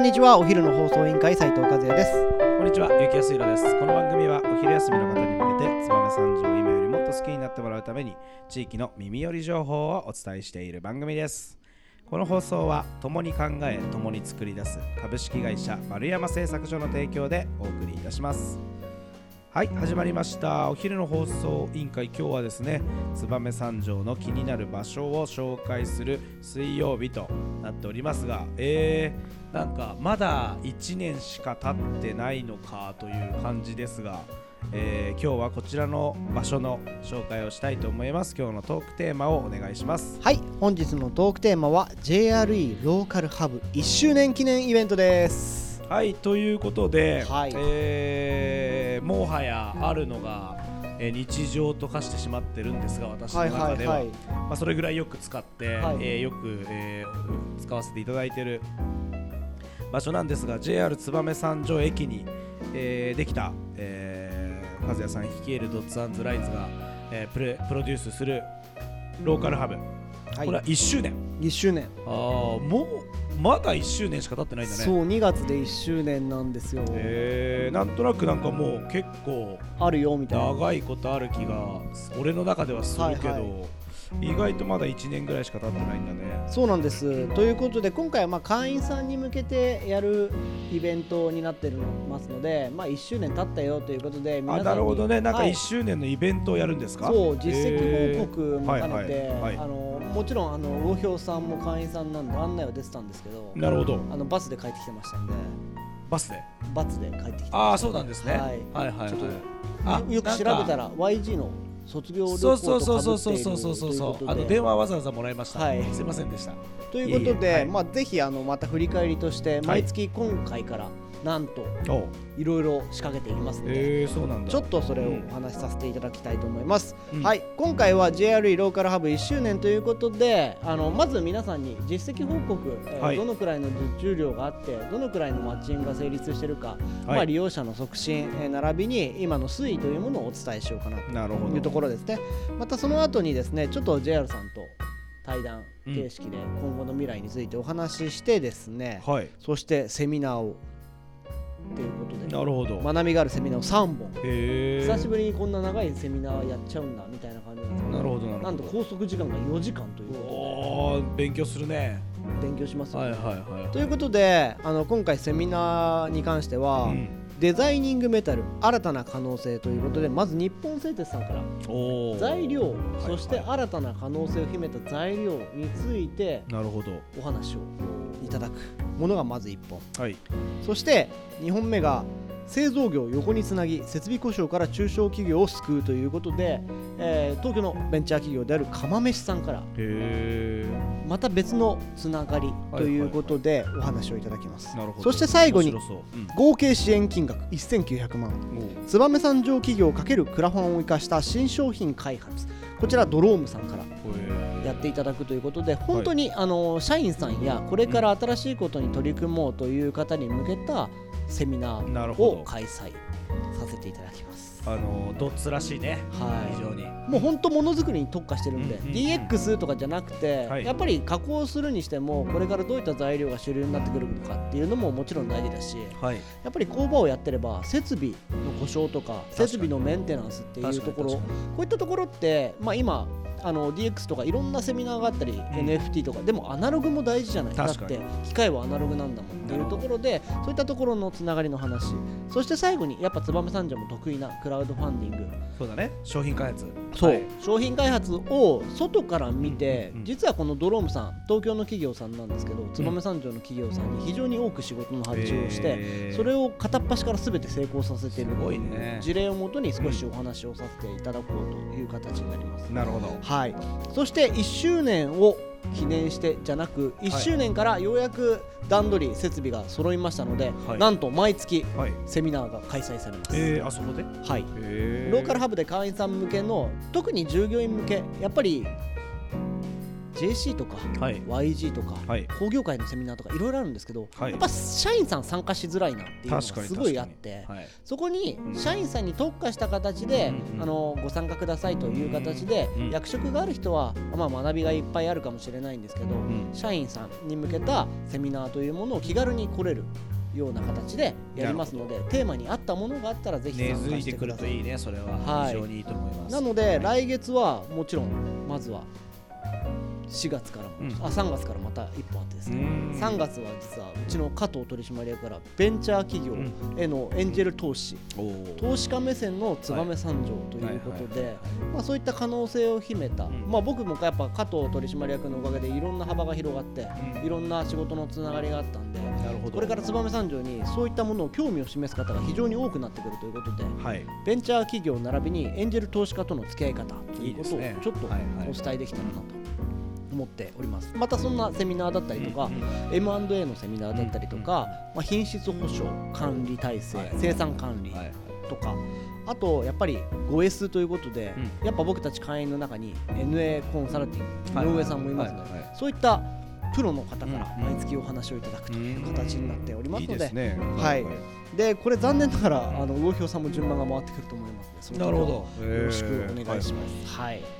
んにちはお昼の放送委員会斉藤和也ですこんにちは、ゆきやすいろです。この番組はお昼休みの方に向けて、燕三条を今よりもっと好きになってもらうために、地域の耳寄り情報をお伝えしている番組です。この放送は、共に考え、共に作り出す株式会社丸山製作所の提供でお送りいたします。はい、始まりました。お昼の放送委員会、今日はですね、燕三条の気になる場所を紹介する水曜日となっておりますが、えー、なんかまだ1年しか経ってないのかという感じですが、えー今日はこちらの場所の紹介をしたいと思います。今日のトークテーマをお願いします。はい本日のトークテーマは JRE ローカルハブ1周年記念イベントですはい、ということで、はいえーもはやあるのが、えー日常と化してしまってるんですが、私のはい中では、はいは。いまあ、それぐらいよく使って、はい。えーよく、えー使わせていただいている場所なんですが JR 燕三条駅に、えーできた、えー、和也さん率いるドッツアンズライツが、えープレプロデュースするローカルハブ、はい。これは1周年。1周年。あーもうまだ1周年しか経ってないんだね。そう2月で1周年なんですよ、えーなんとなくなんかもう結構あるよみたいな。長いことある気が俺の中ではするけど、はいは意外とまだ1年ぐらいしか経ってないんだね。そうなんです。ということで今回はまあ会員さんに向けてやるイベントになってますので、まあ、1周年経ったよということで皆さんにあなるほどね。なんかはい。1周年のイベントをやるんですか、そう実績報告も兼ねて、えー。はいはいはいあのもちろんあの魚評さんも会員さんなんで案内は出てたんですけどなるほど。あのバスで帰ってきてましたんで。バスで？バスで帰ってきてああそうなんですね、はい。はいはいっとあよよく調べたら YG の卒業旅行そうとそうそっているそうそうそうそうそうあのという。ことで電話わざわざもらいました、はい。すいませんでした。ということで、いえいえ。はい。まあ、ぜひあのまた振り返りとしてい。毎月今回からなんとおいろいろ仕掛けていきますので、えー、そうなんだ。ちょっとそれをうんお話しさせていただきたいと思います、うん。はい今回は JRE ローカルハブ1周年ということであのまず皆さんに実績報告、えーはい。どのくらいの受注量があってどのくらいのマッチングが成立しているか、まあ、利用者の促進、えー並びに今の推移というものをお伝えしようかなというところですね。またその後にですねちょっと JR さんと対談形式で今後の未来についてお話ししてですね、はい。そしてセミナーをということで。なるほど、学びがあるセミナーを3本。久しぶりにこんな長いセミナーやっちゃうんだみたいな感じなんですけどなるほどなるほど。なんと拘束時間が4時間というこおー勉強するね。とで勉強しますよ、はいはいはいということであの今回セミナーに関しては、うん。デザイニングメタル新たな可能性ということでまず日本製鉄さんから。材料い。そして新たな可能性を秘めた材料についてなるほど。お話をいただくものがまず1本。はい。そして2本目が製造業を横につなぎ設備故障から中小企業を救うということで、えー東京のベンチャー企業である釜飯さんからまた別のつながりということでお話をいただきます、そして最後にう。うん。合計支援金額1900万。燕三条企業×クラファンを生かした新商品開発。こちらドロームさんから。へやっていただくということで本当に、あの社員さんやこれから新しいことに取り組もうという方に向けたセミナーを開催させていただきます。あのドッツらしいね。はい。非常に。もう本当ものづくりに特化してるんで、うんうんうん。DX とかじゃなくて、はい。やっぱり加工するにしてもこれからどういった材料が主流になってくるのかっていうのももちろん大事だしはい。やっぱり工場をやってれば設備の故障とか設備のメンテナンスっていうところこういったところって、まあ、今あの DX とかいろんなセミナーがあったり、NFT とか。でもアナログも大事じゃない。だって機械はアナログなんだもんっていうところでそういったところのつながりの話。そして最後にやっぱ燕三条も得意なクラウドファンディング。そうだね。商品開発。そう、はい。商品開発を外から見て、うんうんうん。実はこのドロームさん東京の企業さんなんですけど燕三条の企業さんに非常に多く仕事の発注をして、それを片っ端から全て成功させているね。事例をもとに少しお話をさせていただこうという形になります。なるほどはい、そして1周年を記念してじゃなく1周年からようやく段取り設備が揃いましたので、はい。なんと毎月はい。セミナーが開催されます。えー、あそこで？はい。へローカルハブで会員さん向けの特に従業員向けやっぱり JC とかはい。YG とかはい。工業界のセミナーとかいろいろあるんですけど、はい。やっぱ社員さん参加しづらいなっていうのがすごいあってはい。そこにうん。社員さんに特化した形で、うんうんあのご参加くださいという形で、うん役職がある人は、まあ、学びがいっぱいあるかもしれないんですけど、ん社員さんに向けたセミナーというものを気軽に来れるような形でやりますのでテーマに合ったものがあったらぜひ根参加してください。いいねそれは。はい。非常にいいと思います。なので来月はもちろんまずは4月からも、うん。あ3月からまた一本あってですね。うん。3月は実はうちの加藤取締役からベンチャー企業へのエンジェル投資、投資家目線の燕三条ということで、まあ、そういった可能性を秘めた、うん。まあ、僕もやっぱ加藤取締役のおかげでいろんな幅が広がって、うん。いろんな仕事のつながりがあったんでこれから燕三条にそういったものを興味を示す方が非常に多くなってくるということではい。ベンチャー企業並びにエンジェル投資家との付き合い方ということをちょっとお伝えできたらなと思っております。またそんなセミナーだったりとか、うんうん M&A のセミナーだったりとか、まあ、品質保証管理体制、はい生産管理はいとか、あとやっぱり 5S ということで、うやっぱ僕たち会員の中に NA コンサルティングはい井上さんもいますので、はいはいそういったプロの方からうん毎月お話をいただくという形になっておりますので,、いいですね。はい。でこれ残念ながらあの魚評さんも順番が回ってくると思いますのでなるほど。よろしくお願いします。はい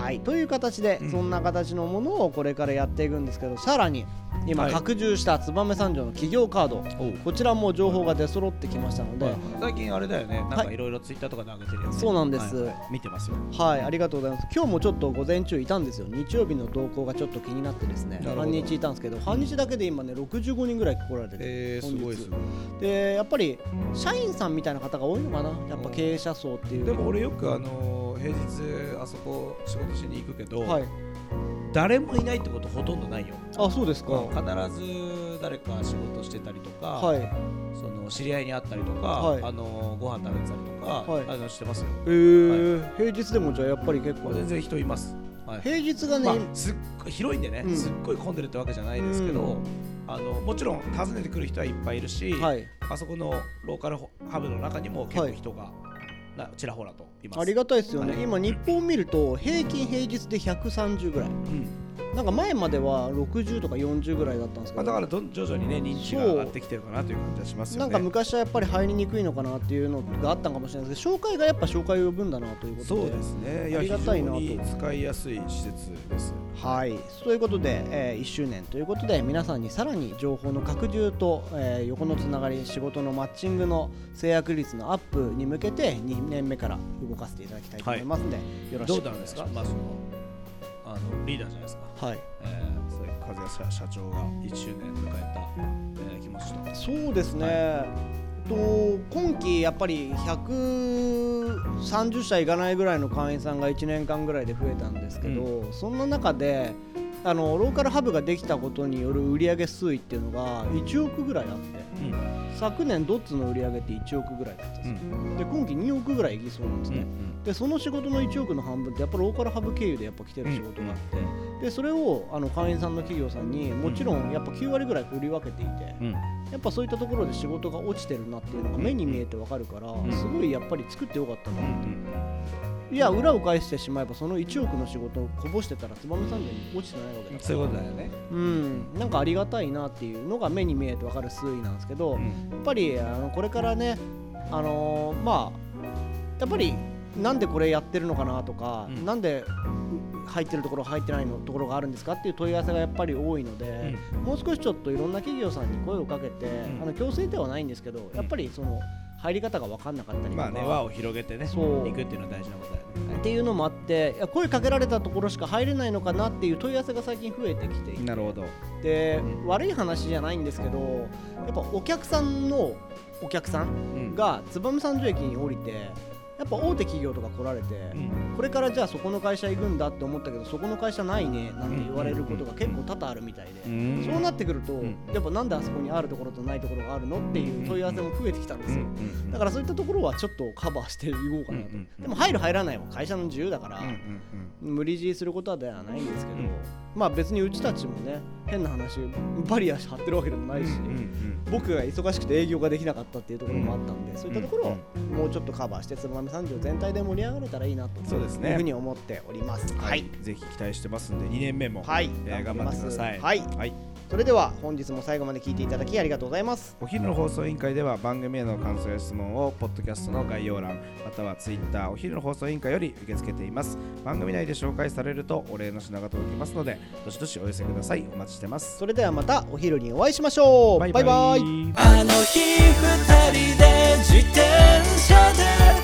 はい、という形で、うん。そんな形のものをこれからやっていくんですけどさらに今はい。拡充した燕三条の企業カード、こちらも情報が出揃ってきましたので、最近あれだよね。なんはいかいろいろツイッターとかで上げてるやつ。そうなんです。見てますよ。はい、ありがとうございます。今日もちょっと午前中いたんですよ。日曜日の動向がちょっと気になってですね半日いたんですけど、半日だけで今ね、65人ぐらい来られてて、えーすごいすごいで、やっぱり社員さんみたいな方が多いのかな、やっぱ経営者層っていう。でも俺よくあの平日あそこ仕事しに行くけど、はい、誰もいないってことほとんどないよ。あ、そうですか。うん。必ず誰か仕事してたりとか、はい、その知り合いに会ったりとか、はい。あのご飯食べてたりとか、はい。あのしてますよ。えー。平日でもじゃあやっぱり結構、全然人います。はい。平日がね、まあ、すっごい広いんでね、うん。すっごい混んでるってわけじゃないですけど、うん。あのもちろん訪ねてくる人はいっぱいいるし、はい、あそこのローカルハブの中にも結構人が、なちらほらといます。ありがたいですよね、はい。今、日報を見ると、平均平日で130ぐらい、うんなんか前までは60とか40ぐらいだったんですけまあ、ど、だから徐々にね認知が上がってきてるかなという感じはしますよね。なんか昔はやっぱり入りにくいのかなっていうのがあったんかもしれないですけど紹介がやっぱ紹介を呼ぶんだなということで。そうですね。ありがたいなと。非常に使いやすい施設です。はい。ということで、え1周年ということで皆さんにさらに情報の拡充と、えー横のつながり仕事のマッチングの制約率のアップに向けて2年目から動かせていただきたいと思いますので、よろしく。どうなんですか？まあそのあのリーダーじゃないですか。はいえー、そういう風谷社長が1周年迎えた、えー気持ちと。そうですね、と今期やっぱり130社いかないぐらいの会員さんが1年間ぐらいで増えたんですけど、そんな中であのローカルハブができたことによる売上推移っていうのが1億ぐらいあって昨年ドッツの売上って1億ぐらいだったんですよ、で今期2億ぐらいいきそうなんですね、でその仕事の1億の半分ってやっぱローカルハブ経由でやっぱ来てる仕事があって、でそれをあの会員さんの企業さんにもちろんやっぱ9割ぐらい振り分けていて、うん。やっぱそういったところで仕事が落ちてるなっていうのが目に見えてわかるから、ん。すごいやっぱり作ってよかったなうんって、いや裏を返してしまえばその1億の仕事をこぼしてたら燕三条に落ちてないわけだから。そういうことだよね。うん。なんかありがたいなっていうのが目に見えてわかる推移なんですけど、うん。やっぱりあのこれからねあのーまあやっぱりなんでこれやってるのかなとか、うん。なんでう入ってるところ入ってないのところがあるんですかっていう問い合わせがやっぱり多いので、もう少しちょっといろんな企業さんに声をかけて、ん。あの強制ではないんですけど、やっぱりその入り方が分かんなかったりとか、まあね輪を広げてねそう。行くっていうのは大事なことだよね。っていうのもあっていや声かけられたところしか入れないのかなっていう問い合わせが最近増えてきていて。なるほど。で悪い話じゃないんですけどやっぱお客さんのお客さんうん。が燕三条駅に降りてやっぱ大手企業とか来られて、うん、これからじゃあそこの会社行くんだって思ったけどそこの会社ないねなんて言われることが結構多々あるみたいで、うん、そうなってくると、うん、やっぱなんであそこにあるところとないところがあるのっていう問い合わせも増えてきたんですよ。だからそういったところはちょっとカバーしていこうかなと。でも入る入らないは会社の自由だから無理強いすることではないんですけどまあ別にうちたちもね変な話バリア張ってるわけでもないし僕が忙しくて営業ができなかったっていうところもあったんでそういったところをもうちょっとカバーしてつまみ三条全体で盛り上がれたらいいなとそうですね。いうふうに思っております。はい、ぜひ期待してますんで2年目も、はい。えー、頑張ってください。はい、はい、それでは本日も最後まで聞いていただきありがとうございます。お昼の放送委員会では番組への感想や質問をポッドキャストの概要欄またはツイッターお昼の放送委員会より受け付けています。番組内で紹介されるとお礼の品が届きますのでどしどしお寄せください。お待ちしてます。それではまたお昼にお会いしましょう。バイバイ。あの日二人で自転車で